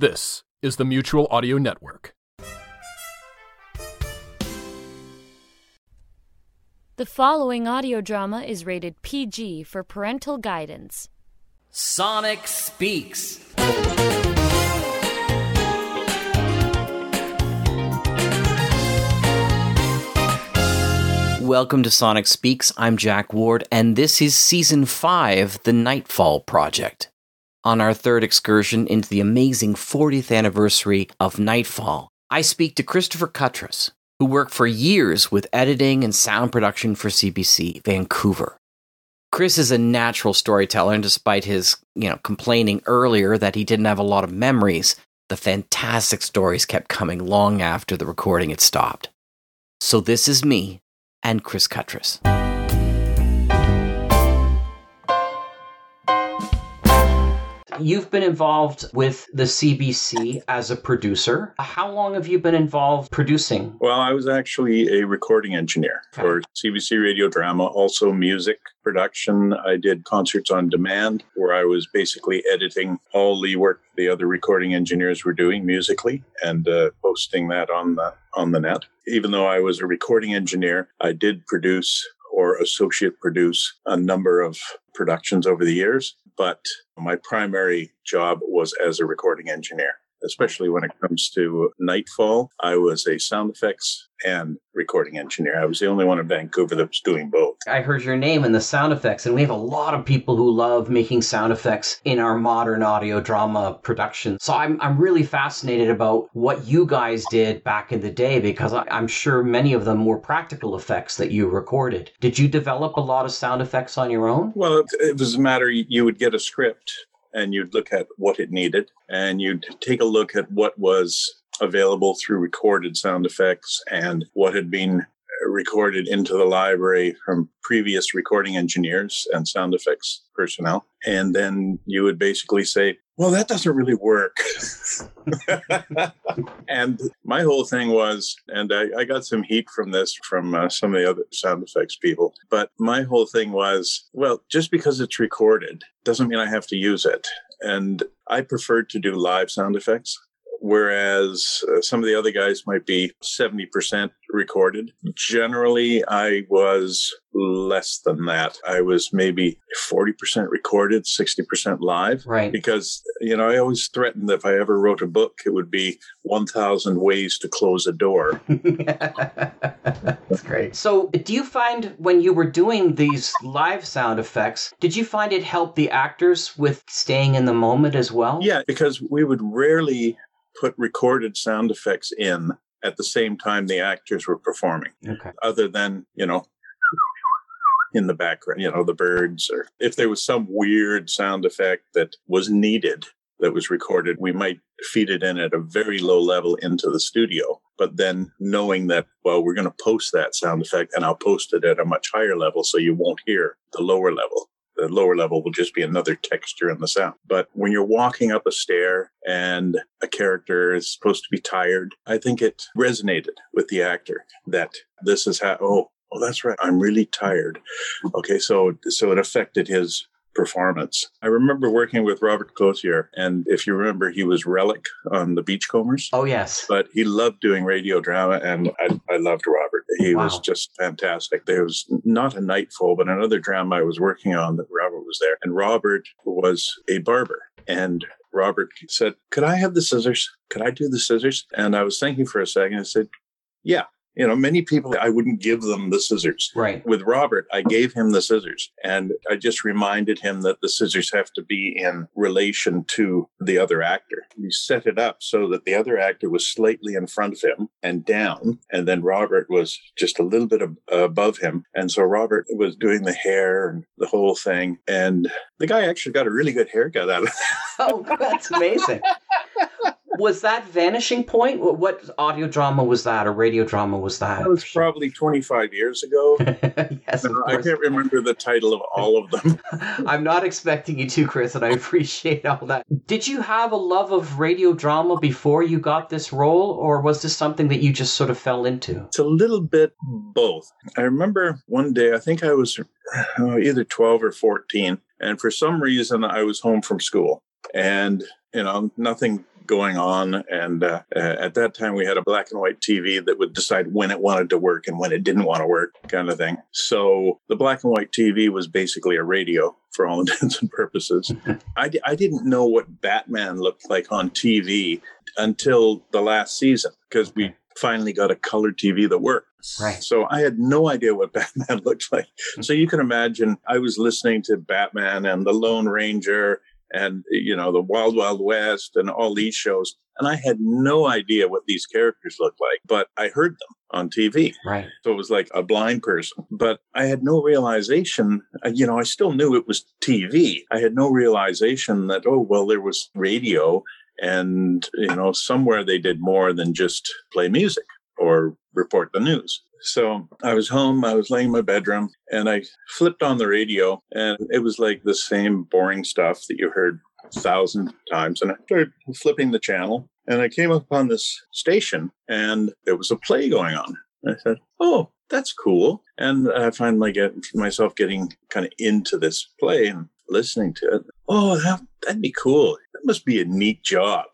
This is the Mutual Audio Network. The following audio drama is rated PG for parental guidance. Sonic Speaks. Welcome to Sonic Speaks. I'm Jack Ward, and this is Season 5 The Nightfall Project. On our third excursion into the amazing 40th anniversary of Nightfall, I speak to Christopher Cuttress, who worked for years with editing and sound production for CBC Vancouver. Chris is a natural storyteller, and despite his, you know, complaining earlier that he didn't have a lot of memories, the fantastic stories kept coming long after the recording had stopped. So this is me and Chris Cuttress. You've been involved with the CBC as a producer. How long have you been involved producing? Well, I was actually a recording engineer Okay. for CBC Radio Drama, also music production. I did concerts on demand where I was basically editing all the work the other recording engineers were doing musically and uh, posting that on the on the net. Even though I was a recording engineer, I did produce or associate produce a number of productions over the years, but my primary job was as a recording engineer. Especially when it comes to Nightfall, I was a sound effects and recording engineer. I was the only one in Vancouver that was doing both. I heard your name and the sound effects, and we have a lot of people who love making sound effects in our modern audio drama production. So I'm, I'm really fascinated about what you guys did back in the day because I, I'm sure many of them were practical effects that you recorded. Did you develop a lot of sound effects on your own? Well, it, it was a matter you would get a script and you'd look at what it needed and you'd take a look at what was available through recorded sound effects and what had been recorded into the library from previous recording engineers and sound effects personnel. And then you would basically say, well, that doesn't really work. and my whole thing was, and I, I got some heat from this from uh, some of the other sound effects people, but my whole thing was, well, just because it's recorded doesn't mean I have to use it. And I preferred to do live sound effects whereas uh, some of the other guys might be 70% recorded. Generally, I was less than that. I was maybe 40% recorded, 60% live. Right. Because, you know, I always threatened that if I ever wrote a book, it would be 1,000 ways to close a door. That's great. So, do you find when you were doing these live sound effects, did you find it helped the actors with staying in the moment as well? Yeah, because we would rarely put recorded sound effects in at the same time the actors were performing, Okay. other than, you know, in the background, you know, the birds, or if there was some weird sound effect that was needed that was recorded, we might feed it in at a very low level into the studio. But then knowing that, well, we're going to post that sound effect and I'll post it at a much higher level so you won't hear the lower level the lower level will just be another texture in the sound. But when you're walking up a stair and a character is supposed to be tired, I think it resonated with the actor that this is how, oh, oh, that's right. I'm really tired. Okay. So, so it affected his performance. I remember working with Robert Clothier, and if you remember, he was Relic on the Beachcombers Oh, yes. but he loved doing radio drama and I, I loved Robert. He was just fantastic. There was not a nightfall, but another drama I was working on that Robert was there. And Robert was a barber. And Robert said, Could I have the scissors? Could I do the scissors? And I was thinking for a second. I said, Yeah. You know, many people, I wouldn't give them the scissors. Right. With Robert, I gave him the scissors and I just reminded him that the scissors have to be in relation to the other actor. We set it up so that the other actor was slightly in front of him and down, and then Robert was just a little bit ab- above him. And so Robert was doing the hair and the whole thing. And the guy actually got a really good haircut out of it. Oh, that's amazing. was that Vanishing Point? What- What audio drama was that, or radio drama was that? That was probably 25 years ago. yes, of I can't remember the title of all of them. I'm not expecting you to, Chris, and I appreciate all that. Did you have a love of radio drama before you got this role, or was this something that you just sort of fell into? It's a little bit both. I remember one day, I think I was uh, either 12 or 14, and for some reason I was home from school and, you know, nothing going on. And uh, at that time, we had a black and white TV that would decide when it wanted to work and when it didn't want to work, kind of thing. So the black and white TV was basically a radio for all intents and purposes. I d- I didn't know what Batman looked like on TV until the last season because we finally got a colored TV that worked. Right. So I had no idea what Batman looked like. So you can imagine I was listening to Batman and the Lone Ranger and you know the Wild Wild West and all these shows and I had no idea what these characters looked like, but I heard them on TV. Right. So it was like a blind person, but I had no realization, uh, you know, I still knew it was TV. I had no realization that oh well there was radio and you know somewhere they did more than just play music or report the news. So I was home, I was laying in my bedroom, and I flipped on the radio, and it was like the same boring stuff that you heard a thousand times. And I started flipping the channel, and I came upon this station, and there was a play going on. And I said, Oh, that's cool. And I find my get, myself getting kind of into this play and listening to it. Oh, that, that'd be cool. That must be a neat job.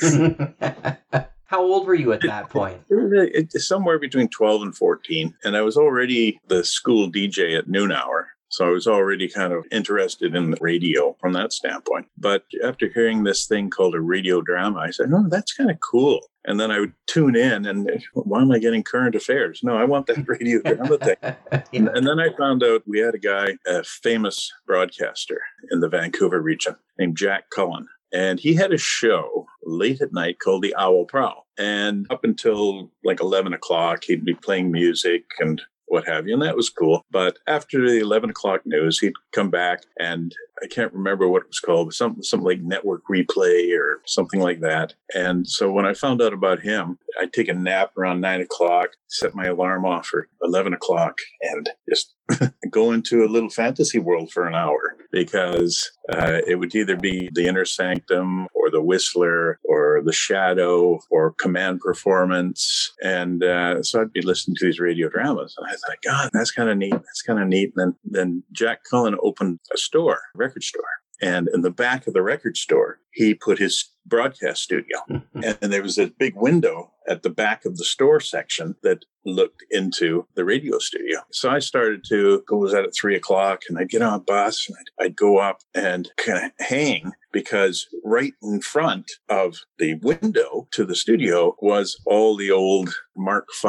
How old were you at that point? It's uh, somewhere between 12 and 14. And I was already the school DJ at noon hour. So I was already kind of interested in the radio from that standpoint. But after hearing this thing called a radio drama, I said, no, that's kind of cool. And then I would tune in and why am I getting current affairs? No, I want that radio drama thing. And, and then I found out we had a guy, a famous broadcaster in the Vancouver region named Jack Cullen. And he had a show late at night called the Owl Prowl. And up until like 11 o'clock, he'd be playing music and what have you. And that was cool. But after the 11 o'clock news, he'd come back and I can't remember what it was called, something, something like network replay or something like that. And so when I found out about him, I'd take a nap around nine o'clock, set my alarm off for 11 o'clock and just go into a little fantasy world for an hour because uh, it would either be the inner sanctum or the whistler or the shadow or command performance. And uh, so i'd be listening to these radio dramas and i thought god that's kind of neat. That's kind of neat. And then then jack cullen opened a store a record store. And in the back of the record store he put his broadcast studio mm-hmm. and there was a big window at the back of the store section that looked into the radio studio. So I started to go was that at three o'clock and I'd get on a bus and I'd, I'd go up and kind of hang because right in front of the window to the studio was all the old Mark V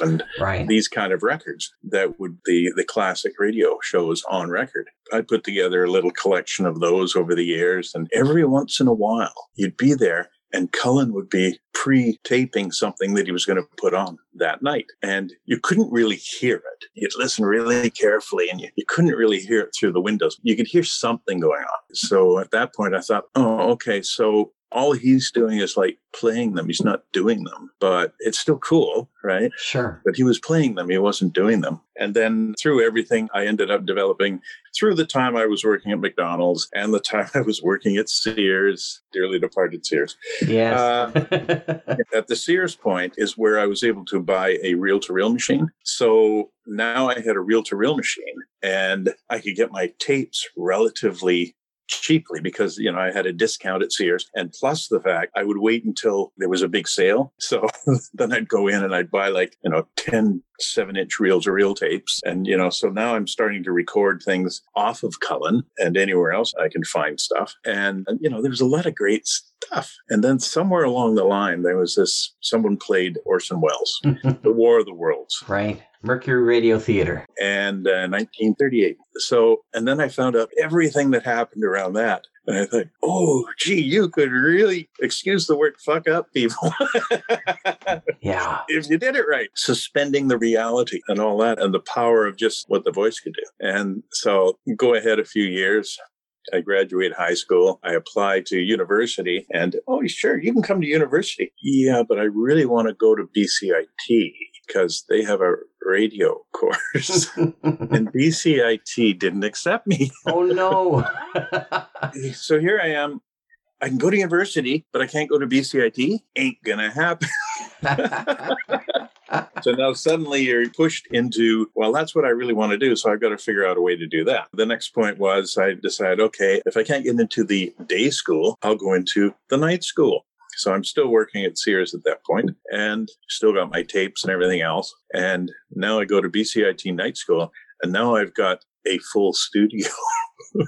and Right. these kind of records that would the the classic radio shows on record. I put together a little collection of those over the years, and every once in a while you'd be there and Cullen would be pre-taping something that he was going to put on that night. And you couldn't really hear it. You'd listen really carefully and you, you couldn't really hear it through the windows. You could hear something going on. So at that point I thought, oh, okay, so all he's doing is like playing them. He's not doing them, but it's still cool, right? Sure. But he was playing them. He wasn't doing them. And then through everything, I ended up developing through the time I was working at McDonald's and the time I was working at Sears, dearly departed Sears. Yes. Uh, At the Sears point is where I was able to buy a reel to reel machine. So now I had a reel to reel machine and I could get my tapes relatively cheaply because you know I had a discount at Sears. And plus the fact I would wait until there was a big sale. So then I'd go in and I'd buy like you know 10 7 inch reel to reel tapes. And you know so now I'm starting to record things off of Cullen and anywhere else I can find stuff. And you know there's a lot of great stuff. And then somewhere along the line there was this someone played Orson Welles The War of the Worlds. Right. Mercury Radio Theater. and uh, 1938. So, and then I found out everything that happened around that. And I thought, oh, gee, you could really, excuse the word, fuck up people Yeah. if you did it right. Suspending the reality and all that and the power of just what the voice could do. And so go ahead a few years. I graduate high school. I apply to university and, oh, sure, you can come to university. Yeah, but I really want to go to BCIT because they have a radio course. and BCIT didn't accept me. oh no. So here I am. I can go to university, but I can't go to BCIT. Ain't gonna happen. So now suddenly you're pushed into, well, that's what I really want to do. So I've got to figure out a way to do that. The next point was I decided, okay, if I can't get into the day school, I'll go into the night school. So I'm still working at Sears at that point and still got my tapes and everything else. And now I go to BCIT night school and now I've got a full studio.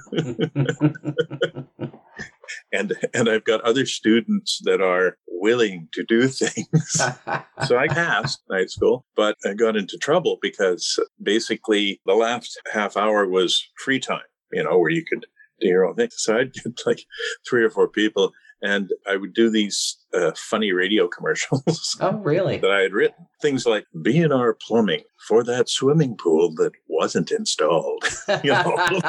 and and I've got other students that are willing to do things. so I passed night school, but I got into trouble because basically the last half hour was free time, you know, where you could do your own thing. So I'd get like three or four people and I would do these uh, funny radio commercials. Oh, really? that I had written. Things like B&R Plumbing for that swimming pool that wasn't installed. you know,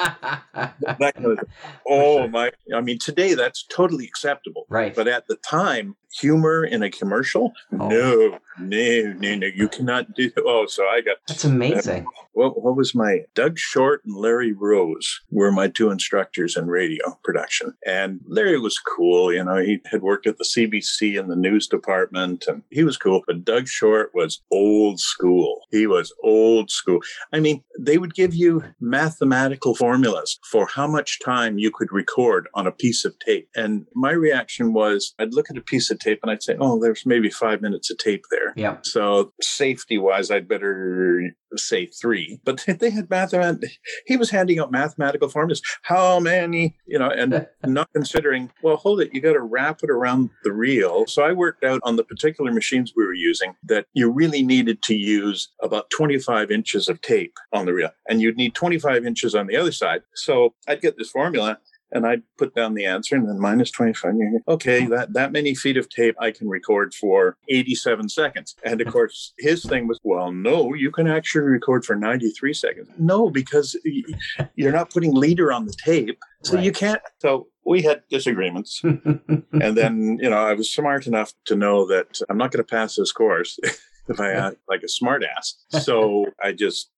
that kind of thing. Oh, sure. my. I mean, today that's totally acceptable. Right. But at the time, humor in a commercial? Oh. No, no, no, no. You cannot do. Oh, so I got That's amazing. what what was my Doug Short and Larry Rose were my two instructors in radio production. And Larry was cool, you know, he had worked at the CBC in the news department and he was cool, but Doug Short was old school. He was old school. I mean, they would give you mathematical formulas for how much time you could record on a piece of tape. And my reaction was I'd look at a piece of tape and I'd say, "Oh, there's maybe 5 minutes of tape there." Yeah. So safety wise, I'd better say three. But they had mathemat. Uh, he was handing out mathematical formulas. How many, you know, and not considering. Well, hold it. You got to wrap it around the reel. So I worked out on the particular machines we were using that you really needed to use about 25 inches of tape on the reel, and you'd need 25 inches on the other side. So I'd get this formula and I'd put down the answer and then minus 25. Okay, hmm. that, that many feet of tape I can record for 87 seconds. And of course, his thing was, well, no, you can actually record for 93 seconds. No, because you're not putting leader on the tape. So you can't. So we had disagreements. and then, you know, I was smart enough to know that I'm not going to pass this course if I act like a smart ass. So I just,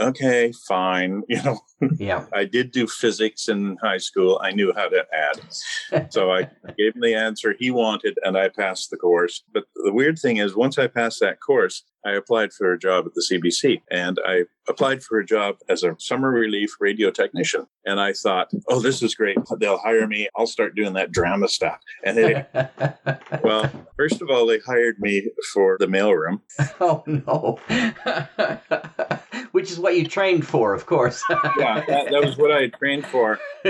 okay, fine. You know, yeah. I did do physics in high school. I knew how to add. So I gave him the answer he wanted and I passed the course. But the weird thing is, once I passed that course, I applied for a job at the CBC and I applied for a job as a summer relief radio technician. And I thought, oh, this is great. They'll hire me. I'll start doing that drama stuff. And they, well, first of all, they hired me for the mailroom. oh no. Which is what you trained for, of course. Yeah, that, that was what I had trained for.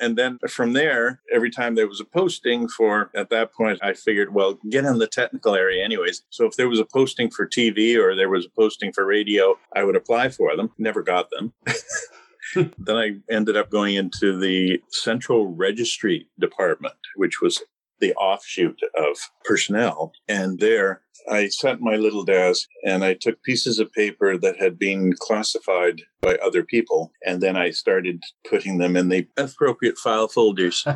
And then from there, every time there was a posting for, at that point, I figured, well, get in the technical area anyways. So if there was a posting for TV or there was a posting for radio, I would apply for them. Never got them. then I ended up going into the Central Registry Department, which was the offshoot of personnel. And there I sat in my little desk and I took pieces of paper that had been classified by other people. And then I started putting them in the appropriate file folders.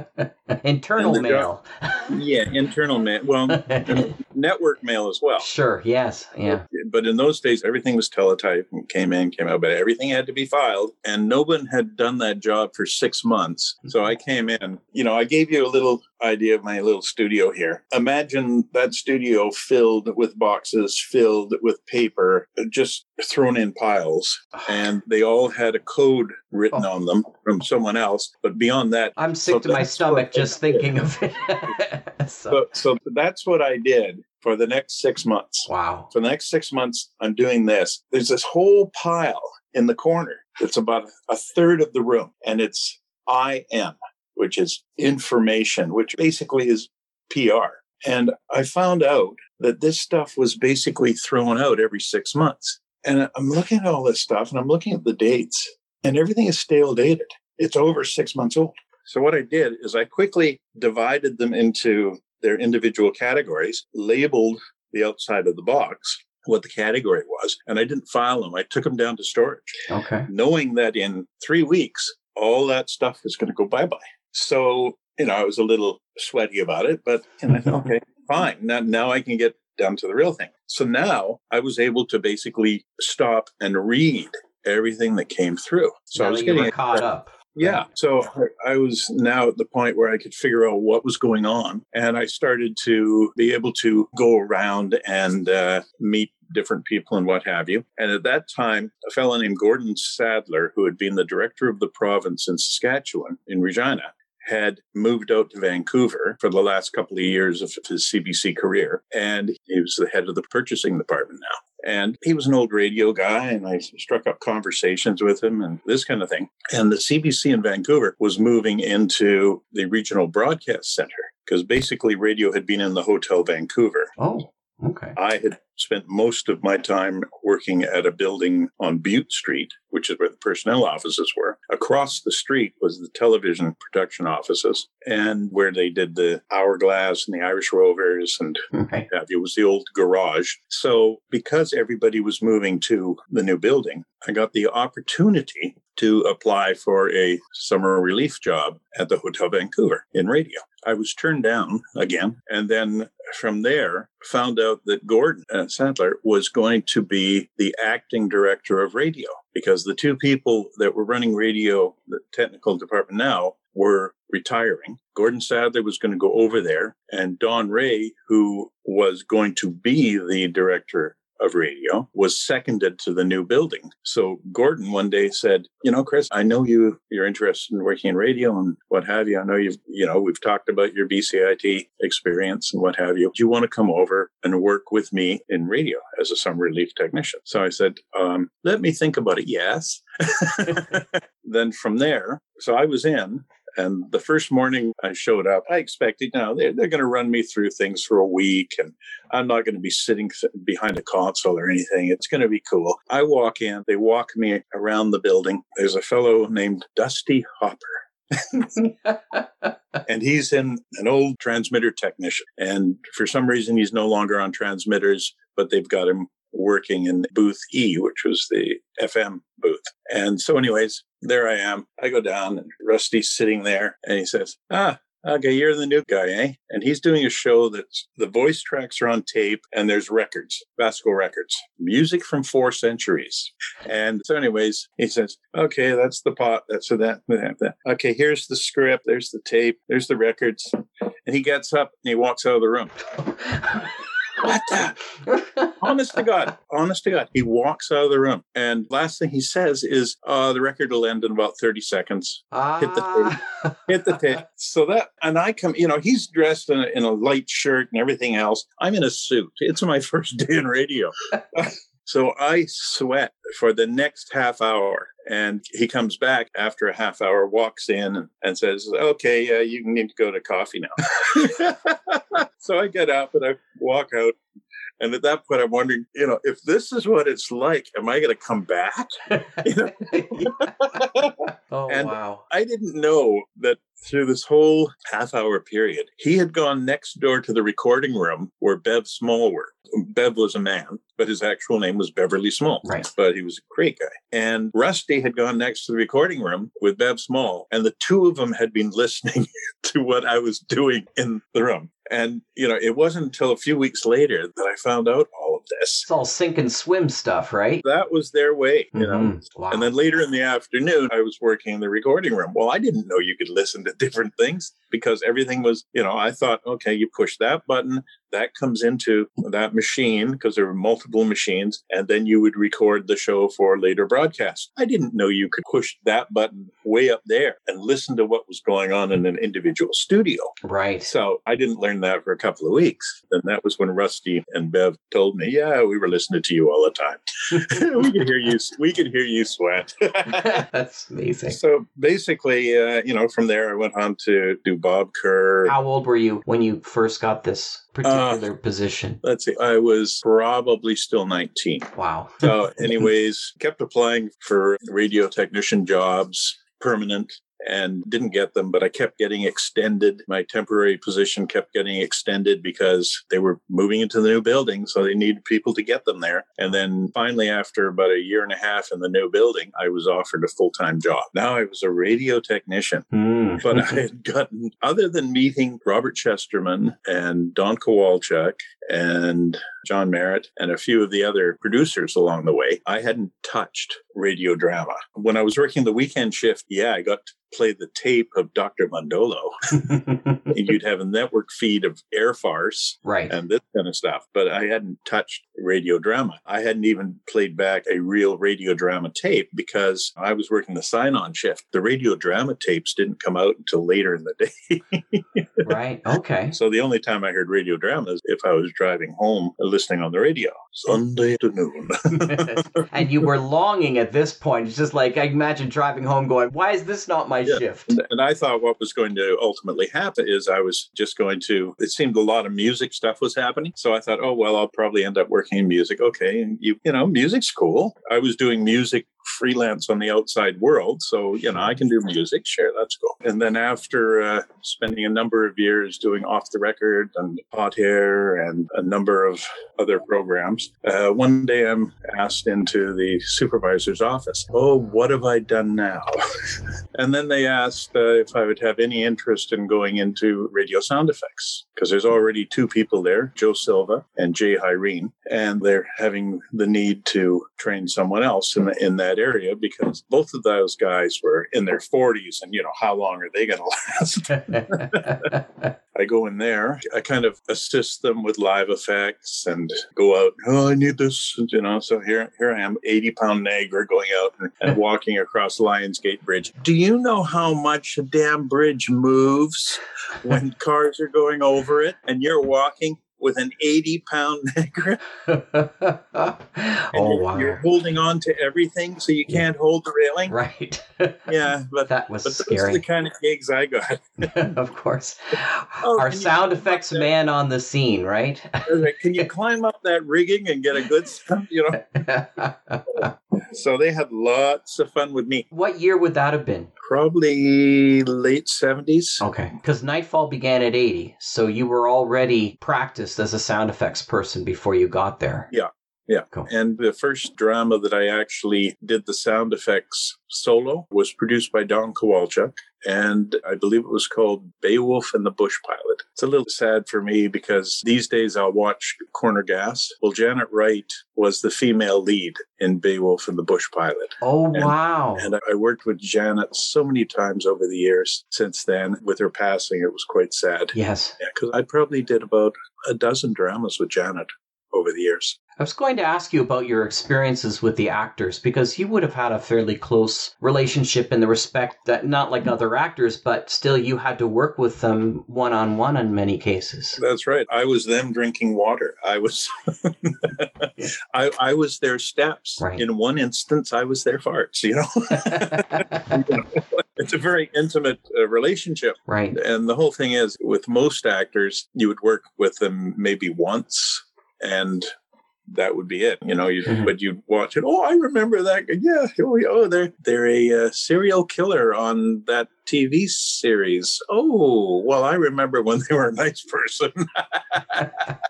Internal mail. yeah, internal mail. Well, network mail as well. sure, yes. Yeah. But in those days, everything was teletype and came in, came out, but everything had to be filed. And no one had done that job for six months. So I came in, you know, I gave you a little idea of my little studio here. Imagine that studio filled with boxes, filled with paper, just thrown in piles. And they all had a code written Oh. on them from someone else. But beyond that, I'm sick So to my stomach just thinking of it. so, so, so that's what I did for the next six months. wow. For the next six months, I'm doing this. There's this whole pile in the corner. It's about a third of the room, and it's IM, which is information, which basically is PR. And I found out that this stuff was basically thrown out every six months. And I'm looking at all this stuff and I'm looking at the dates, and everything is stale dated. It's over six months old. So what I did is I quickly divided them into their individual categories, labeled the outside of the box what the category was, and I didn't file them. I took them down to storage, Okay. knowing that in three weeks, all that stuff was going to go bye bye. So, you know, I was a little sweaty about it, but you know, okay, fine. Now, now I can get down to the real thing. So now I was able to basically stop and read everything that came through. So now I was getting caught up. yeah. So I I was now at the point where I could figure out what was going on. And I started to be able to go around and uh, meet different people and what have you. And at that time, a fellow named Gordon Sadler, who had been the director of the province in Saskatchewan, in Regina, had moved out to Vancouver for the last couple of years of his CBC career, and he was the head of the purchasing department now. And he was an old radio guy, and I struck up conversations with him and this kind of thing. And the CBC in Vancouver was moving into the regional broadcast center because basically radio had been in the Hotel Vancouver. Oh, okay. I had spent most of my time working at a building on Bute Street, which is where the personnel offices were. Across the street was the television production offices, and where they did the Hourglass and the Irish Rovers and have. It was the old garage. So, because everybody was moving to the new building, I got the opportunity to apply for a summer relief job at the Hotel Vancouver in radio. I was turned down again, and then from there found out that Gordon uh, Sadler was going to be the acting director of radio because the two people that were running radio, the technical department now, were retiring. Gordon Sadler was going to go over there, and Don Ray, who was going to be the director of radio, was seconded to the new building. So Gordon one day said, "You know, Chris, I know you you're interested in working in radio and what have you. I know you've you know we've talked about your BCIT experience and what have you. Do you want to come over and work with me in radio as a summer relief technician?" So I said, um, "Let me think about it." Yes. then from there, so I was in and the first morning I showed up, I expected, you know, they're, they're going to run me through things for a week and I'm not going to be sitting th- behind a console or anything. It's going to be cool. I walk in, they walk me around the building. There's a fellow named Dusty Hopper. and he's in an old transmitter technician. And for some reason, he's no longer on transmitters, but they've got him working in booth E, which was the FM booth. And so, anyways, there I am. I go down, and Rusty's sitting there, and he says, Ah, okay, you're the new guy, eh? And he's doing a show that the voice tracks are on tape, and there's records, Vasco records, music from four centuries. And so, anyways, he says, Okay, that's the pot. That's that, that. Okay, here's the script, there's the tape, there's the records. And he gets up and he walks out of the room. What the? honest to God, honest to God, he walks out of the room, and last thing he says is, "Uh, the record will end in about thirty seconds." Hit the Ah. Hit the tape. So that, and I come, you know, he's dressed in a, in a light shirt and everything else. I'm in a suit. It's my first day in radio. So I sweat for the next half hour. And he comes back after a half hour, walks in and, and says, Okay, uh, you need to go to coffee now. so I get up and I walk out. And at that point, I'm wondering, you know, if this is what it's like, am I going to come back? Oh And- wow. I didn't know that through this whole half hour period, he had gone next door to the recording room where Bev Small worked. Bev was a man, but his actual name was Beverly Small. Right. But he was a great guy. And Rusty had gone next to the recording room with Bev Small, and the two of them had been listening to what I was doing in the room. And, you know, it wasn't until a few weeks later that I found out all of this. It's all sink and swim stuff, right? That was their way, you know. Mhm. Wow. And then later in the afternoon, I was working in the recording room. Well, I didn't know you could listen to different things because everything was, you know, I thought, okay, you push that button, that comes into that machine because there were multiple machines, and then you would record the show for later broadcast. I didn't know you could push that button way up there and listen to what was going on in an individual studio. right. So I didn't learn that for a couple of weeks. And that was when Rusty and Bev told me, yeah, we were listening to you all the time. we could hear you, we could hear you sweat. That's amazing. so basically, uh, you know, from there I went on to do Bob Kerr. How old were you when you first got this Uh, particular position? Let's see, I was probably still 19. Wow. So, anyways, kept applying for radio technician jobs, permanent, and didn't get them, but I kept getting extended. My temporary position kept getting extended because they were moving into the new building, so they needed people to get them there. And then finally, after about a year and a half in the new building, I was offered a full time job. Now I was a radio technician Hmm. but I had gotten, other than meeting Robert Chesterman and Don Kowalchuk and John Merritt, and a few of the other producers along the way, I hadn't touched radio drama. When I was working the weekend shift, yeah, I got to play the tape of Dr. Bundolo. and you'd have a network feed of air farce right. and this kind of stuff. But I hadn't touched radio drama. I hadn't even played back a real radio drama tape because I was working the sign on shift. The radio drama tapes didn't come out until later in the day. right. Okay. So the only time I heard radio drama is if I was driving home listening on the radio, Sunday to noon. and you were longing at this point. It's just like I imagine driving home going, why is this not my Yeah. shift? And- And I thought what was going to ultimately happen is I was just going to, it seemed a lot of music stuff was happening. So I thought, oh, well, I'll probably end up working in music. Okay. And you, you know, music's cool. I was doing music freelance on the outside world. So, you know, I can do music. Sure, that's cool. And then after uh, spending a number of years doing off the record and Hot Air and a number of other programs, uh, one day I'm asked into the supervisor's office, oh, what have I done now? And then they asked uh, if I would have any interest in going into radio sound effects because there's already two people there, Joe Silva and Jay Hyrene, and they're having the need to train someone else in, in that area because both of those guys were in their 40s and, you know, how long are they going to last? I go in there, I kind of assist them with live effects and go out, oh, I need this, and, you know, so here, here I am, 80 pound Nagra going out and, and walking across Lionsgate Bridge. Do you know how much a damn bridge moves when cars are going over it and you're walking with an 80 pound Nagra? Oh you're, wow. you're holding on to everything so you can't hold the railing? Right. Yeah, but, that was but those are scary. the kind of gigs I got. of course. Oh, Our sound effects man on the scene, right? Can you climb up that rigging and get a good sound? You know, so they had lots of fun with me. what year would that have been? Probably late seventies. Okay. Because Nightfall began at 80, so you were already as a sound effects person before you got there. Yeah. Yeah. Cool. And the first drama that I actually did the sound effects solo was produced by Don Kowalchuk. And I believe it was called Beowulf and the Bush Pilot. It's a little sad for me because these days I'll watch Corner Gas. Well, Janet Wright was the female lead in Beowulf and the Bush Pilot. Oh, And- wow. And I worked with Janet so many times over the years since then. With her passing, it was quite sad. yes. Yeah, because I probably did about a dozen dramas with Janet over the years. I was going to ask you about your experiences with the actors because you would have had a fairly close relationship in the respect that, not like other actors, but still you had to work with them one on one in many cases. That's right. I was them drinking water. I was, I, I was their steps. Right. In one instance, I was their farts. You know, it's a very intimate uh, relationship. right. And the whole thing is, with most actors, you would work with them maybe once, and that would be it. You know, you Mhm. but you'd watch it. Oh, I remember that. Yeah. Oh, oh they're they're a uh, serial killer on that TV series. Oh, well, I remember when they were a nice person.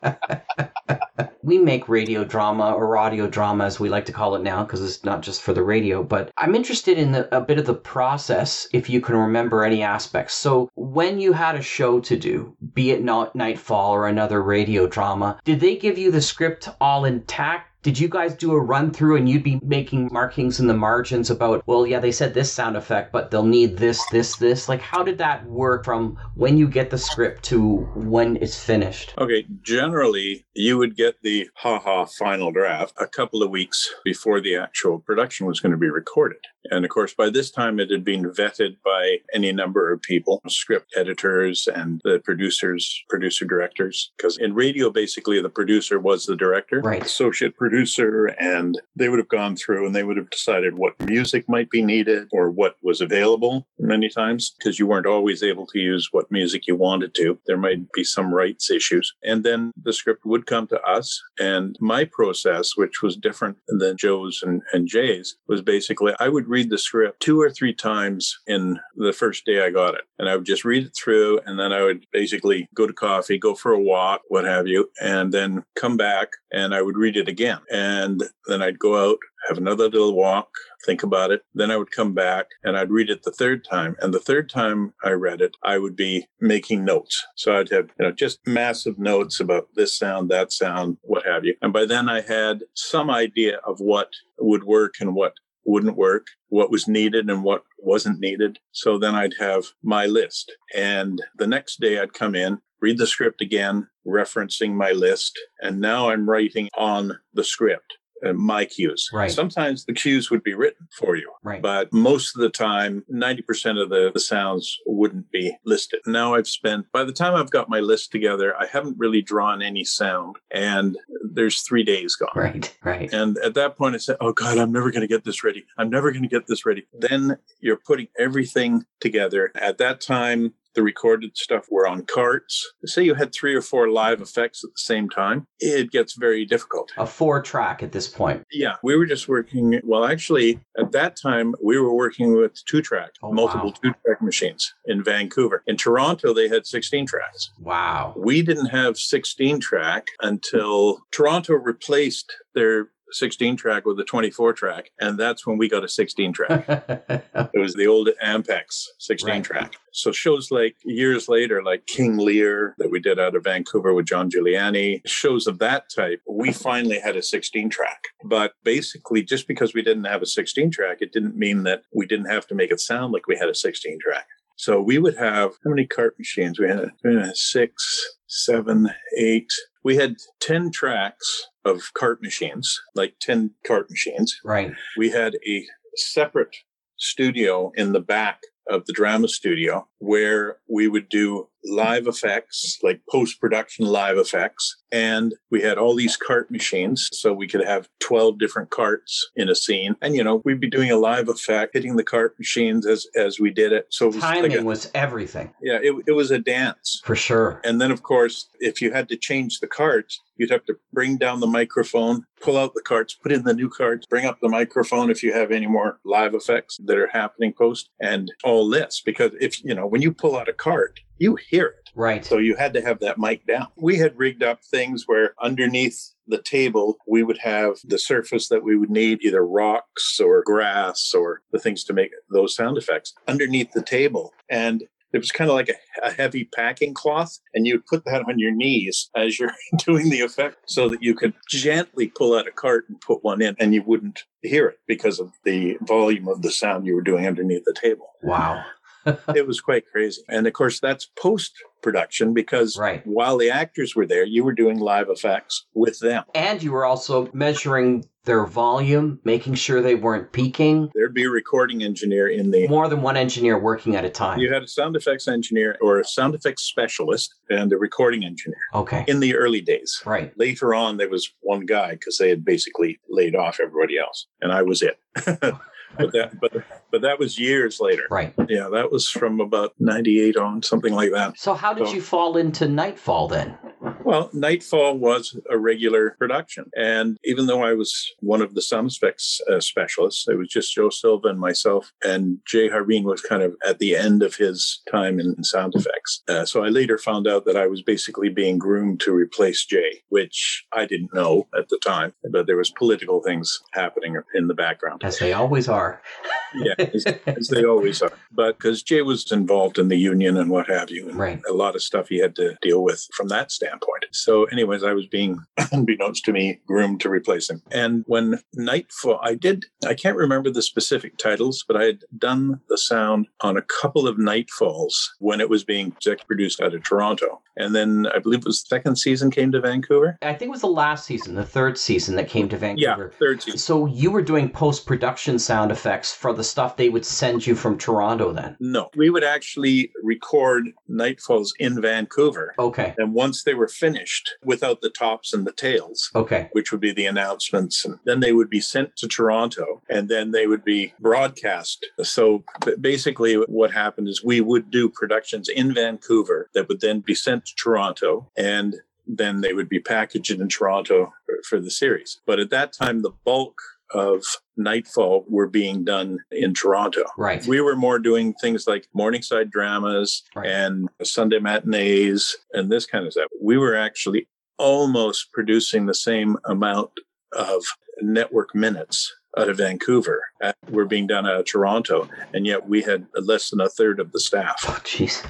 we make radio drama or audio drama as we like to call it now because it's not just for the radio but i'm interested in the, a bit of the process if you can remember any aspects. So when you had a show to do be it not nightfall or another radio drama did they give you the script all intact did you guys do a run through and you'd be making markings in the margins about, well, yeah, they said this sound effect, but they'll need this, this, this? Like, how did that work from when you get the script to when it's finished? Okay, generally, you would get the haha final draft a couple of weeks before the actual production was going to be recorded. And of course, by this time, it had been vetted by any number of people script editors and the producers, producer directors. Because in radio, basically, the producer was the director, Right. associate producer, and they would have gone through and they would have decided what music might be needed or what was available many times because you weren't always able to use what music you wanted to. There might be some rights issues. And then the script would come to us. And my process, which was different than Joe's and, and Jay's, was basically I would read the script two or three times in the first day I got it. And I would just read it through and then I would basically go to coffee, go for a walk, what have you, and then come back and I would read it again. And then I'd go out, have another little walk, think about it. Then I would come back and I'd read it the third time. And the third time I read it, I would be making notes. So I'd have, you know, just massive notes about this sound, that sound, what have you. And by then I had some idea of what would work and what wouldn't work, what was needed and what wasn't needed. So then I'd have my list. And the next day I'd come in, read the script again, referencing my list. And now I'm writing on the script Uh, my cues. Right. Sometimes the cues would be written for you, Right. but most of the time, 90% of the, the sounds wouldn't be listed. Now I've spent, by the time I've got my list together, I haven't really drawn any sound and there's three days gone. Right. Right. And at that point, I said, Oh God, I'm never going to get this ready. I'm never going to get this ready. Then you're putting everything together. At that time, the recorded stuff were on carts. Say you had three or four live effects at the same time, it gets very difficult. A four track at this point. Yeah, we were just working. Well, actually, at that time, we were working with two track, Oh, multiple wow. two track machines in Vancouver. In Toronto, they had 16 tracks. Wow. We didn't have 16 track until Toronto replaced their 16 track with a 24 track. And that's when we got a 16 track. It was the old Ampex 16 Right. track. So shows like years later, like King Lear that we did out of Vancouver with John Juliani, shows of that type, we finally had a 16 track. But basically, just because we didn't have a 16 track, it didn't mean that we didn't have to make it sound like we had a 16 track. So we would have how many cart machines? We had uh, six, seven, eight. We had 10 tracks of cart machines, like 10 cart machines right. we had a separate studio in the back of the drama studio where we would do live effects, like post production live effects. And we had all these cart machines. So we could have 12 different carts in a scene. And, you know, we'd be doing a live effect, hitting the cart machines as, as we did it. So it was Timing like a, was everything yeah, it, it was a dance. for sure. And then, of course, if you had to change the carts, you'd have to bring down the microphone, pull out the carts, put in the new carts, bring up the microphone if you have any more live effects that are happening post, and all this. Because if, you know, when you pull out a cart, you hear it. Right. So you had to have that mic down. We had rigged up things where underneath the table, we would have the surface that we would need, either rocks or grass or the things to make those sound effects underneath the table. And it was kind of like a, a heavy packing cloth, and you'd put that on your knees as you're doing the effect so that you could gently pull out a cart and put one in, and you wouldn't hear it because of the volume of the sound you were doing underneath the table wow. it was quite crazy. And of course, that's post production because Right. while the actors were there, you were doing live effects with them. And you were also measuring their volume, making sure they weren't peaking. There'd be a recording engineer in the. More than one engineer working at a time. You had a sound effects engineer or a sound effects specialist and a recording engineer Okay. in the early days. Right. Later on, there was one guy because they had basically laid off everybody else, and I was it. but that, but but that was years later. Right. Yeah, that was from about '98 on, something like that. So how did So- you fall into Nightfall then? Well, Nightfall was a regular production. And even though I was one of the sound effects uh, specialists, it was just Joe Silva and myself, and Jay Harveen was kind of at the end of his time in, in sound effects. Uh, so I later found out that I was basically being groomed to replace Jay, which I didn't know at the time, but there was political things happening in the background. As they always are. Yeah, as, as they always are. But because Jay was involved in the union and what have you, and Right. a lot of stuff he had to deal with from that standpoint. So, anyways, I was being, unbeknownst to me, groomed to replace him. And when Nightfall, I did, I can't remember the specific titles, but I had done the sound on a couple of Nightfalls when it was being exec produced out of Toronto. And then I believe it was the second season came to Vancouver. I think it was the last season, the third season that came to Vancouver. Yeah, third season. So you were doing post production sound effects for the stuff they would send you from Toronto then? No, we would actually record Nightfalls in Vancouver. Okay. And once they were finished, without the tops and the tails, Okay. which would be the announcements, and then they would be sent to Toronto and then they would be broadcast. So basically, what happened is we would do productions in Vancouver that would then be sent to Toronto and then they would be packaged in Toronto for, for the series. But at that time, the bulk of Nightfall were being done in Toronto. Right. We were more doing things like Morningside dramas Right. and Sunday matinees and this kind of stuff. We were actually almost producing the same amount of network minutes out of Vancouver uh, were being done out of Toronto, and yet we had less than a third of the staff. Oh, jeez.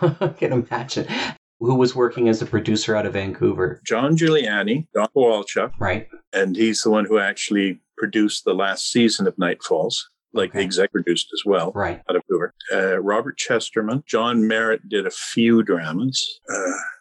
I can imagine. Who was working as a producer out of Vancouver? John Juliani, Don Kowalchuk, Right. and he's the one who actually produced the last season of Night Falls, like the Okay. exec produced as well. Right. out of Vancouver. Uh, Robert Chesterman, John Merritt did a few dramas. Uh,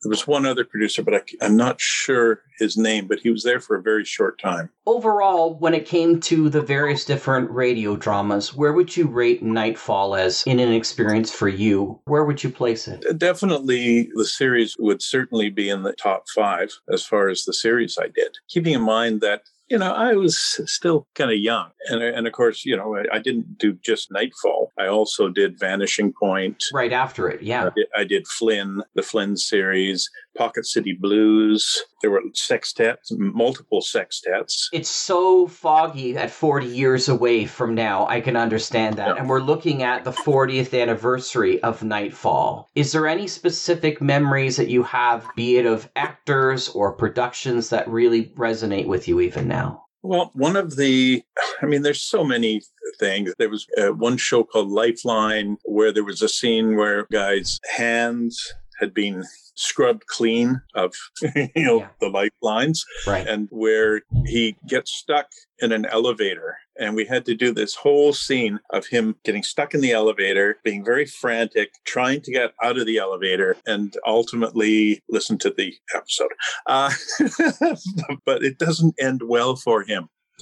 there was one other producer, but I, am not sure his name, but he was there for a very short time. Overall, when it came to the various different radio dramas, where would you rate Nightfall as in an experience for you? Where would you place it? Uh, Definitely, the series would certainly be in the top five as far as the series I did. Keeping in mind that you know, I was still kind of young. And, uh, and of course, you know, I, I didn't do just Nightfall. I also did Vanishing Point. Right after it, yeah. I did, I did Flynn, the Flynn series, Pocket City Blues. There were sextets, multiple sextets. It's so foggy at 40 years away from now. I can understand that. Yeah. And we're looking at the 40th anniversary of Nightfall. Is there any specific memories that you have, be it of actors or productions, that really resonate with you even now? Well, one of the, I mean, there's so many things. There was uh, one show called Lifeline where there was a scene where guy's hands had been scrubbed clean of, you know, Yeah. the lifelines Right. and where he gets stuck in an elevator. And we had to do this whole scene of him getting stuck in the elevator, being very frantic, trying to get out of the elevator, and ultimately listen to the episode. Uh, but it doesn't end well for him.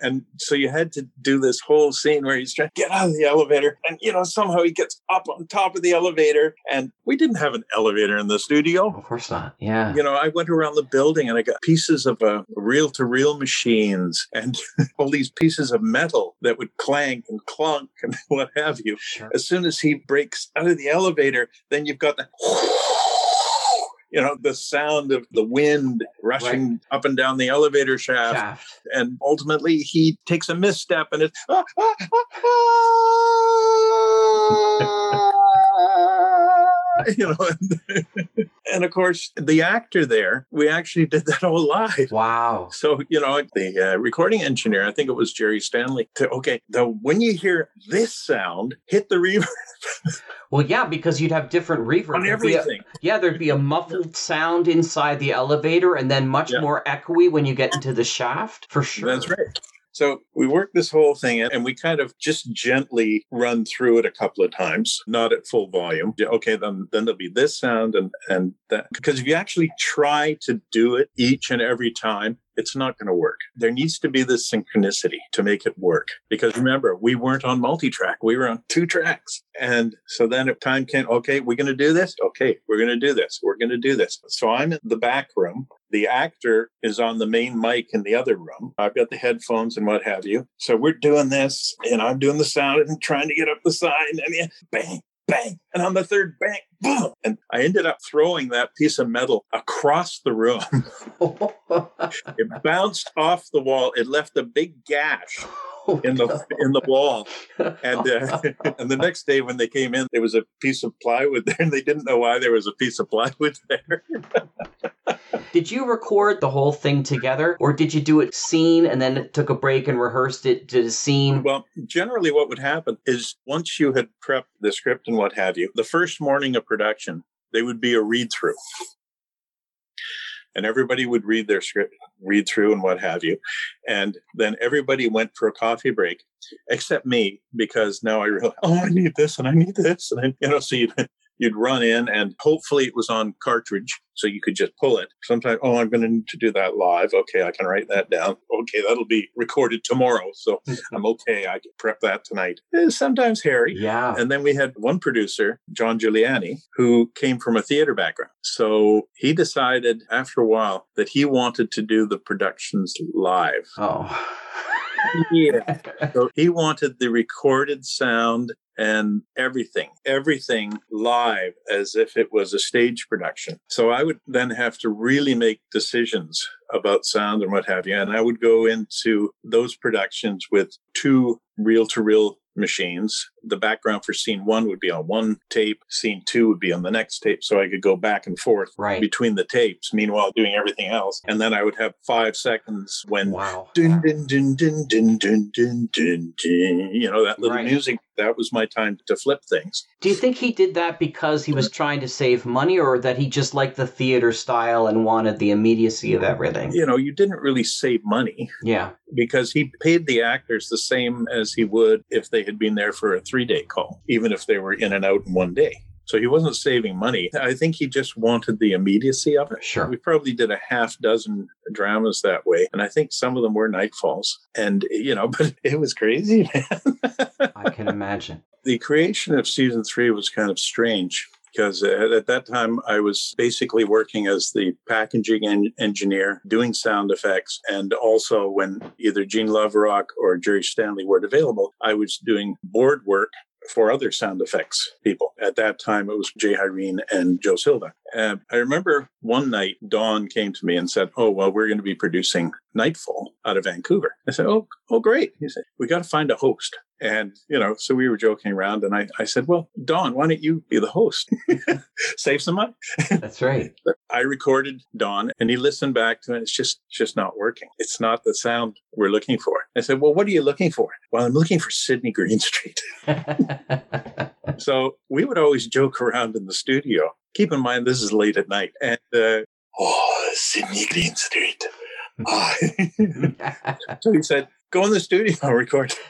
And so you had to do this whole scene where he's trying to get out of the elevator. And, you know, somehow he gets up on top of the elevator. And we didn't have an elevator in the studio Of course not. Yeah. you know, I went around the building and I got pieces of uh, reel to reel machines and all these pieces of metal that would clank and clunk and what have you. Sure. As soon as he breaks out of the elevator, then you've got the, you know, the sound of the wind rushing up and down the elevator shaft. Shaft. And ultimately, he takes a misstep and it's. "Ah, ah, ah, ah," you know, and, and of course, the actor there, we actually did that all live. Wow. So, you know, the uh, recording engineer, I think it was Jerry Stanley, to, okay, the, when you hear this sound, hit the reverb Well, yeah, because you'd have different reverb. on There'd a- everything. yeah, there'd be a muffled sound inside the elevator and then much Yeah. more echoey when you get into the shaft, for sure. That's right. So we worked this whole thing in, and we kind of just gently run through it a couple of times, not at full volume. Okay, then then there'll be this sound and and that because if you actually try to do it each and every time, it's not going to work. There needs to be this synchronicity to make it work. Because remember, we weren't on multi-track; we were on two tracks. And so then, if time came, okay, we're going to do this. Okay, we're going to do this. We're going to do this. So I'm in the back room the actor is on the main mic in the other room. I've got the headphones and what have you. So we're doing this, and I'm doing the sound and trying to get up the sign, and yeah, bang, bang, and on the third bang, boom, and I ended up throwing that piece of metal across the room. it bounced off the wall. It left a big gash in the in the wall. And uh, and the next day when they came in, there was a piece of plywood there, and they didn't know why there was a piece of plywood there. Did you record the whole thing together, or did you do it scene and then took a break and rehearsed it to the scene? Well, generally, what would happen is once you had prepped the script and what have you, the first morning of production, they would be a read through. And everybody would read their script, read through and what have you. And then everybody went for a coffee break, except me, because now I realize, oh, I need this and I need this. And I, you know, so you'd, you'd run in and hopefully it was on cartridge so you could just pull it. Sometimes, oh, I'm going to need to do that live. Okay, I can write that down. Okay, that'll be recorded tomorrow. So I'm okay. I can prep that tonight. It's sometimes hairy. yeah. And then we had one producer, John Juliani, who came from a theater background. So he decided after a while that he wanted to do the productions live. Oh. Yeah. So he wanted the recorded sound and everything, everything live as if it was a stage production. So I would then have to really make decisions about sound and what have you. And I would go into those productions with two reel to reel machines. The background for scene one would be on one tape, scene two would be on the next tape. So I could go back and forth Right. between the tapes, meanwhile doing everything else. And then I would have five seconds when Wow. dun, dun, dun, dun, dun, dun, dun, dun, dun, you know, that little Right. music. That was my time to flip things. Do you think he did that because he was trying to save money or that he just liked the theater style and wanted the immediacy of everything? You know, you didn't really save money Yeah. because he paid the actors the same as he would if they had been there for a three day call, even if they were in and out in one day. So he wasn't saving money. I think he just wanted the immediacy of it. Sure. We probably did a half dozen dramas that way. And I think some of them were nightfalls. And, you know, but it was crazy, man. I can imagine. the creation of season three was kind of strange because at, at that time I was basically working as the packaging en- engineer, doing sound effects, and also when either Gene Loverock or Jerry Stanley weren't available, I was doing board work for other sound effects people. At that time, it was Jay Irene and Joe Silva. And I remember one night, Don came to me and said, Oh, well, we're going to be producing Nightfall out of Vancouver. I said, Oh, oh, great. He said, We got to find a host. And, you know, so we were joking around and I, I said, Well, Don, why don't you be the host? Save some money. That's right. I recorded Don and he listened back to it. It's just, it's just not working. It's not the sound we're looking for. I said, Well, what are you looking for? Well, I'm looking for Sydney Greenstreet. So we would always joke around in the studio. Keep in mind, this is late at night. And, uh, oh, Sydney Greenstreet. Ah. so he said, go in the studio and record.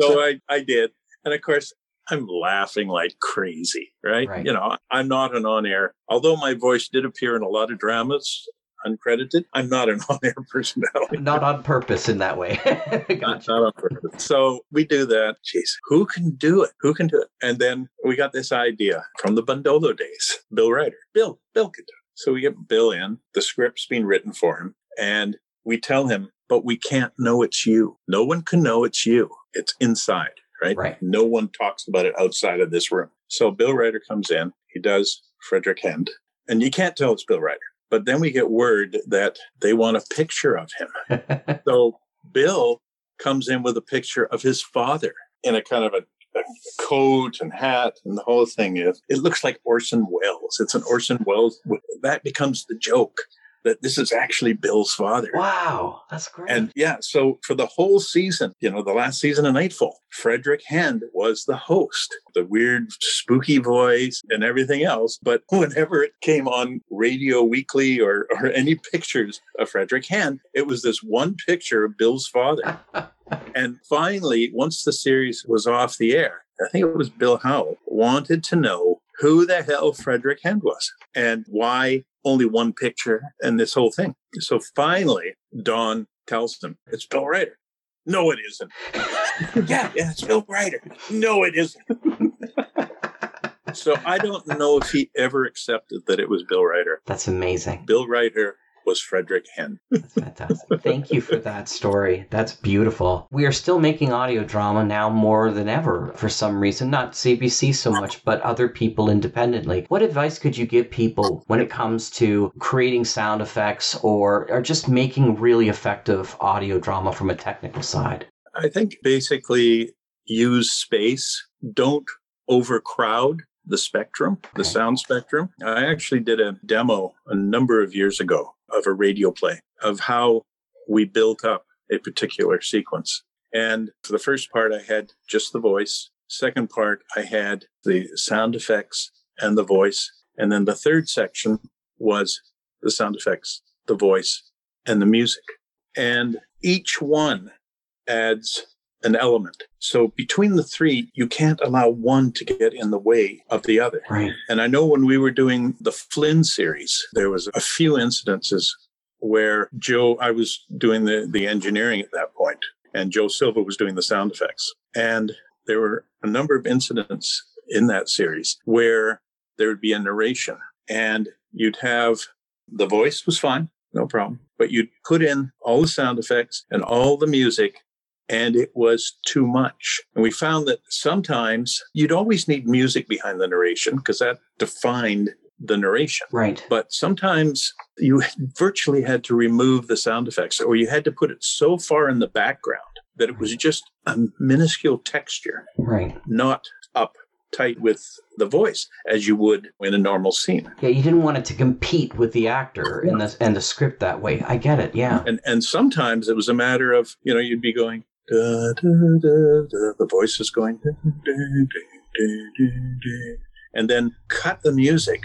So I, I did. And of course, I'm laughing like crazy, right? Right. You know, I'm not an on air, although my voice did appear in a lot of dramas uncredited. I'm not an on air personality. Not on purpose in that way. Not, gotcha. not on purpose. So we do that. Jeez, who can do it? Who can do it? And then we got this idea from the Bundolo days. Bill Reiter. Bill, Bill can do it. So we get Bill in. The script's being written for him. And we tell him, but we can't know it's you. No one can know it's you. It's inside, right? Right. No one talks about it outside of this room. So Bill Reiter comes in. He does Frederick Hand. And you can't tell it's Bill Reiter. But then we get word that they want a picture of him. So Bill comes in with a picture of his father in a kind of a, a coat and hat, and the whole thing is it looks like Orson Welles. It's an Orson Welles. That becomes the joke that this is actually Bill's father. wow. That's great. And yeah, so for the whole season, you know, the last season of Nightfall, Frederick Hand was the host, the weird, spooky voice and everything else. But whenever it came on Radio Weekly or, or any pictures of Frederick Hand, it was this one picture of Bill's father. and finally, once the series was off the air, I think it was Bill Howell, wanted to know who the hell Frederick Hand was and why only one picture and this whole thing. So finally, Don tells him, It's Bill Reiter. No, it isn't. yeah, yeah, it's Bill Reiter. No, it isn't. so I don't know if he ever accepted that it was Bill Reiter. That's amazing. Bill Reiter was Frederick Hand. That's fantastic. Thank you for that story. That's beautiful. We are still making audio drama now more than ever for some reason, not CBC so much, but other people independently. What advice could you give people when it comes to creating sound effects or, or just making really effective audio drama from a technical side? I think basically use space. Don't overcrowd the spectrum, the sound spectrum. I actually did a demo a number of years ago of a radio play of how we built up a particular sequence. And for the first part, I had just the voice. Second part, I had the sound effects and the voice. And then the third section was the sound effects, the voice, and the music. And each one adds an element. So between the three, you can't allow one to get in the way of the other. Right. And I know when we were doing the Flynn series, there was a few incidences where Joe, I was doing the, the engineering at that point, and Joe Silva was doing the sound effects. And there were a number of incidents in that series where there would be a narration and you'd have the voice was fine, no problem, but you'd put in all the sound effects and all the music and it was too much. And we found that sometimes you'd always need music behind the narration because that defined the narration. Right. But sometimes you virtually had to remove the sound effects or you had to put it so far in the background that it was just a minuscule texture, Right. not up tight with the voice as you would in a normal scene. Yeah, you didn't want it to compete with the actor and the and the script that way. I get it. Yeah. And and sometimes it was a matter of, you know, you'd be going da, da, da, the voice is going. And then cut the music,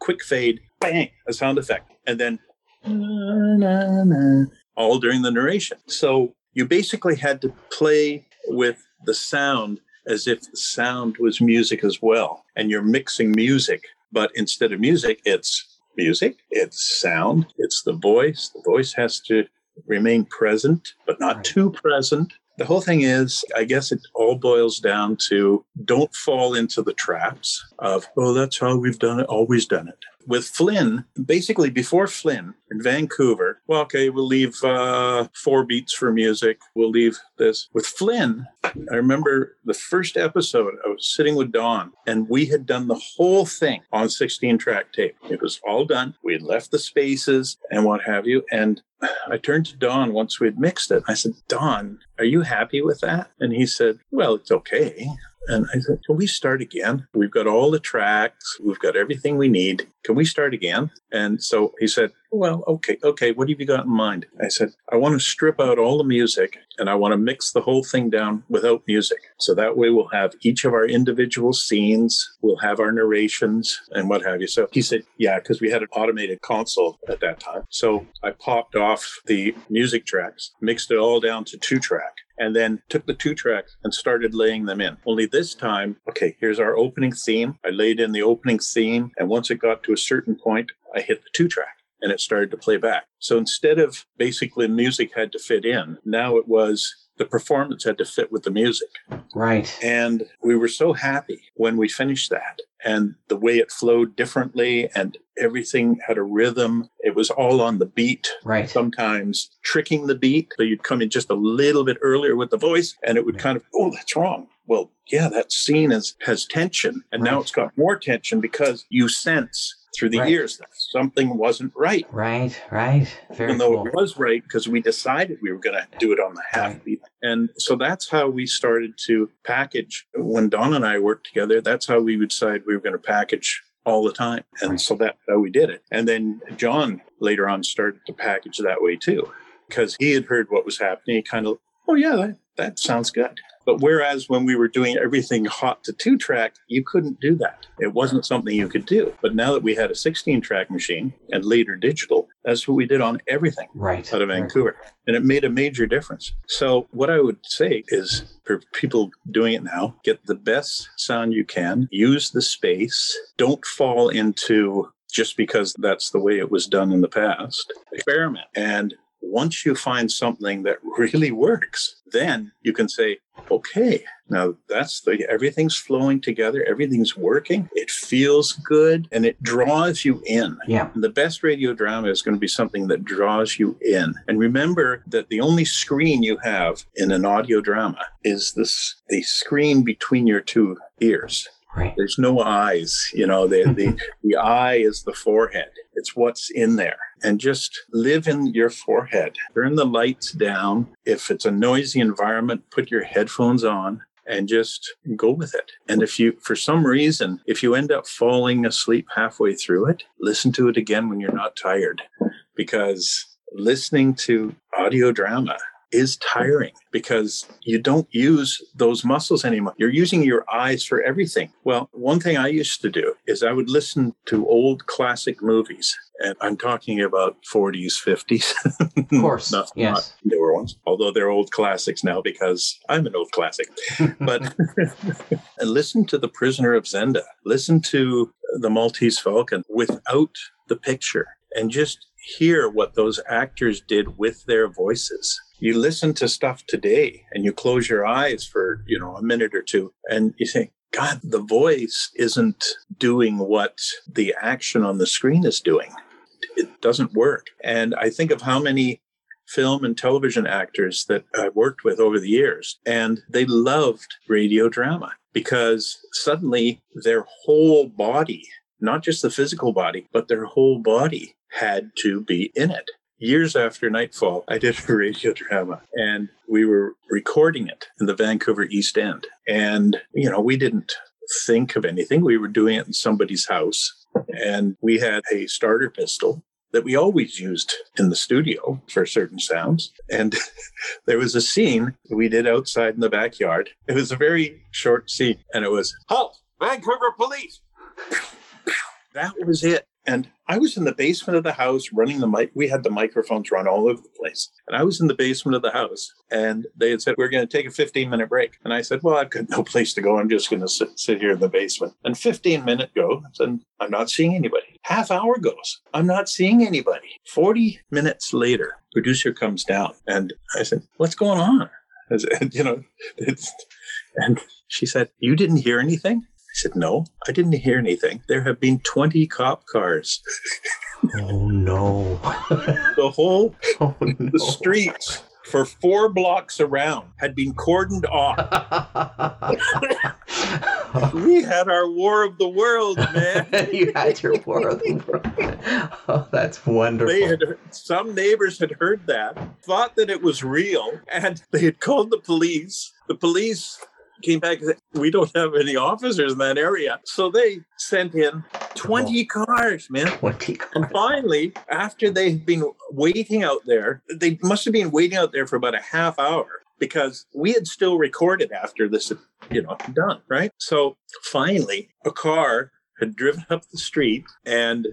quick fade, bang, a sound effect, and then na, na, all during the narration. So you basically had to play with the sound as if the sound was music as well. And you're mixing music, but instead of music, it's music, it's sound, it's the voice. The voice has to remain present, but not Right. too present. The whole thing is, I guess it all boils down to don't fall into the traps of, oh, that's how we've done it, always done it. With Flynn, basically before Flynn in Vancouver, well, okay, we'll leave uh, four beats for music. We'll leave this. With Flynn, I remember the first episode, I was sitting with Don, and we had done the whole thing on 16 track tape. It was all done. We had left the spaces and what have you. And I turned to Don once we had mixed it. I said, Don, are you happy with that? And he said, Well, it's okay. And I said, Can we start again? We've got all the tracks, we've got everything we need. Can we start again? And so he said, Well, okay, okay, what have you got in mind? I said, I want to strip out all the music and I want to mix the whole thing down without music. So that way we'll have each of our individual scenes, we'll have our narrations and what have you. So he said, Yeah, because we had an automated console at that time. So I popped off the music tracks, mixed it all down to two track and then took the two tracks and started laying them in. Only this time, okay, here's our opening theme. I laid in the opening theme, and once it got to a certain point, I hit the two track and it started to play back. So instead of basically music had to fit in, now it was the performance had to fit with the music. Right. And we were so happy when we finished that and the way it flowed differently and everything had a rhythm. It was all on the beat Right. sometimes tricking the beat. So you'd come in just a little bit earlier with the voice and it would kind of, oh, that's wrong. Well, yeah, that scene is, has tension. And now it's got more tension because you sense through the Right. ears that something wasn't right. Right. Right. Very Even though cool. it was right because we decided we were going to do it on the half Right. beat. And so that's how we started to package. When Don and I worked together, that's how we would decide we were going to package all the time. And Right. so that's how we did it. And then John later on started to package that way too, because he had heard what was happening. He kind of, oh, yeah, that, that sounds good. But whereas when we were doing everything hot to two track, you couldn't do that. It wasn't something you could do. But now that we had a 16 track machine and later digital, that's what we did on everything Right. out of Vancouver. And it made a major difference. So, what I would say is for people doing it now, get the best sound you can, use the space, don't fall into just because that's the way it was done in the past. Experiment. And once you find something that really works, then you can say, okay, now that's the everything's flowing together, everything's working, it feels good, and it draws you in. Yeah. The best radio drama is going to be something that draws you in. And remember that the only screen you have in an audio drama is this the screen between your two ears. Right. There's no eyes, you know, the the, the eye is the forehead. It's what's in there. And just live in your forehead. Turn the lights down. If it's a noisy environment, put your headphones on and just go with it. And if you, for some reason, if you end up falling asleep halfway through it, listen to it again when you're not tired. Because listening to audio drama is tiring because you don't use those muscles anymore. You're using your eyes for everything. Well, one thing I used to do is I would listen to old classic movies. And I'm talking about 40s, 50s. Of course. not, yes. not newer ones, although they're old classics now because I'm an old classic. But and listen to The Prisoner of Zenda, listen to The Maltese Falcon without the picture and just hear what those actors did with their voices. You listen to stuff today and you close your eyes for, you know, a minute or two and you think, God, the voice isn't doing what the action on the screen is doing. It doesn't work. And I think of how many film and television actors that I worked with over the years, and they loved radio drama because suddenly their whole body, not just the physical body, but their whole body had to be in it. Years after Nightfall, I did a radio drama and we were recording it in the Vancouver East End. And, you know, we didn't think of anything. We were doing it in somebody's house and we had a starter pistol that we always used in the studio for certain sounds. And there was a scene we did outside in the backyard. It was a very short scene, and it was halt, Vancouver police. that was it. And I was in the basement of the house running the mic. We had the microphones run all over the place. And I was in the basement of the house and they had said, We're going to take a 15 minute break. And I said, Well, I've got no place to go. I'm just going to sit, sit here in the basement. And 15 minute goes and I'm not seeing anybody. Half hour goes. I'm not seeing anybody. 40 minutes later, producer comes down and I said, What's going on? Said, you know, and she said, You didn't hear anything? Said, No, I didn't hear anything. There have been 20 cop cars. oh, no. the whole, oh, no. the streets for four blocks around had been cordoned off. we had our war of the world, man. you had your war of the world. Oh, that's wonderful. They had some neighbors had heard that, thought that it was real, and they had called the police. The police came back and said, We don't have any officers in that area. So they sent in 20 oh. cars, man. 20 cars. And finally, after they've been waiting out there, they must have been waiting out there for about a half hour because we had still recorded after this, you know, done, right? So finally, a car had driven up the street and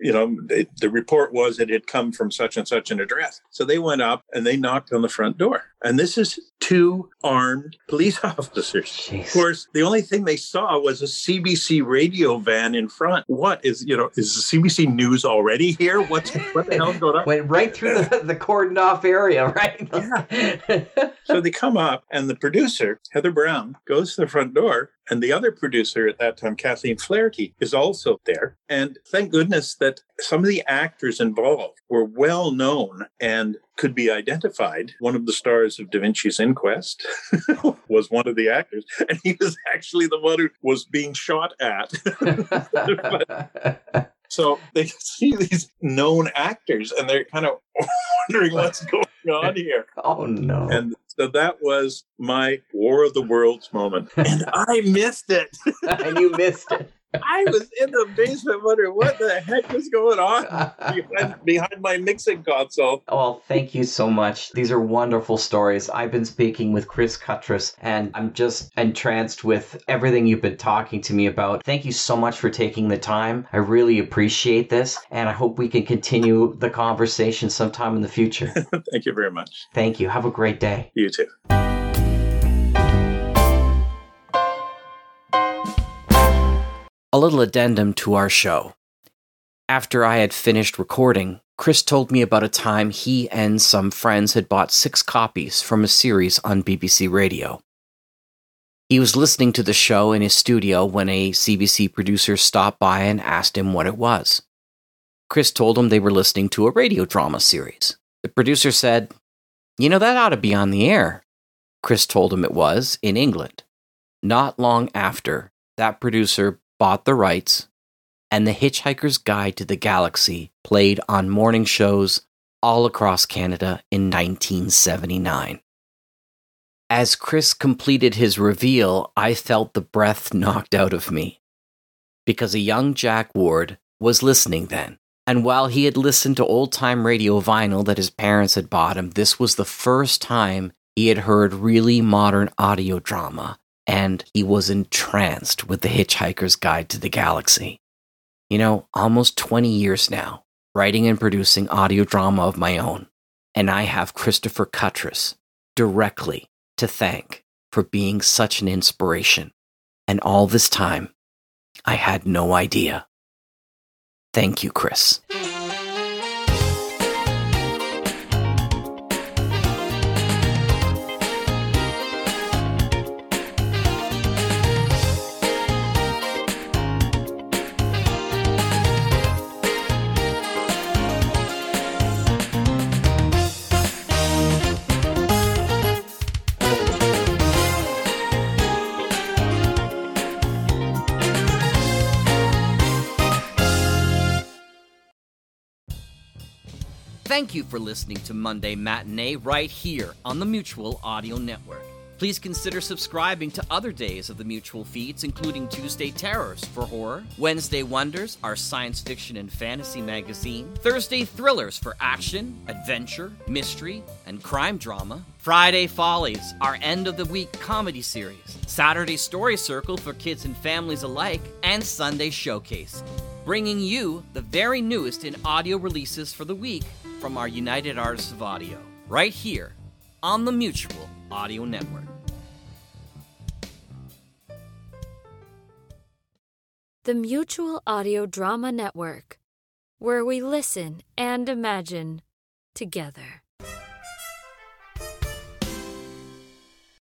you know, they, the report was it had come from such and such an address. So they went up and they knocked on the front door. And this is two armed police officers. Jeez. Of course, the only thing they saw was a CBC radio van in front. What is, you know, is the CBC News already here? What's what the hell's going on? Went right through the, the cordoned off area, right? yeah. so they come up, and the producer, Heather Brown, goes to the front door and the other producer at that time, Kathleen Flaherty, is also there. And thank goodness that some of the actors involved were well known and could be identified. One of the stars of Da Vinci's Inquest was one of the actors, and he was actually the one who was being shot at. but, so they see these known actors and they're kind of wondering what's going on here. Oh no. And so that was my War of the Worlds moment. And I missed it. and you missed it. I was in the basement wondering what the heck was going on behind, behind, my mixing console. Well, thank you so much. These are wonderful stories. I've been speaking with Chris Cutress, and I'm just entranced with everything you've been talking to me about. Thank you so much for taking the time. I really appreciate this, and I hope we can continue the conversation sometime in the future. thank you very much. Thank you. Have a great day. You too. A little addendum to our show. After I had finished recording, Chris told me about a time he and some friends had bought six copies from a series on BBC Radio. He was listening to the show in his studio when a CBC producer stopped by and asked him what it was. Chris told him they were listening to a radio drama series. The producer said, You know, that ought to be on the air. Chris told him it was in England. Not long after, that producer bought the rights, and The Hitchhiker's Guide to the Galaxy played on morning shows all across Canada in 1979. As Chris completed his reveal, I felt the breath knocked out of me. Because a young Jack Ward was listening then. And while he had listened to old time radio vinyl that his parents had bought him, this was the first time he had heard really modern audio drama and he was entranced with The Hitchhiker's Guide to the Galaxy. You know, almost 20 years now, writing and producing audio drama of my own, and I have Christopher Cutress directly to thank for being such an inspiration. And all this time, I had no idea. Thank you, Chris. Thank you for listening to Monday Matinee right here on the Mutual Audio Network. Please consider subscribing to other days of the Mutual feeds, including Tuesday Terrors for horror, Wednesday Wonders, our science fiction and fantasy magazine, Thursday Thrillers for action, adventure, mystery, and crime drama, Friday Follies, our end of the week comedy series, Saturday Story Circle for kids and families alike, and Sunday Showcase, bringing you the very newest in audio releases for the week from our United Artists of Audio, right here on the Mutual Audio Network. The Mutual Audio Drama Network, where we listen and imagine together.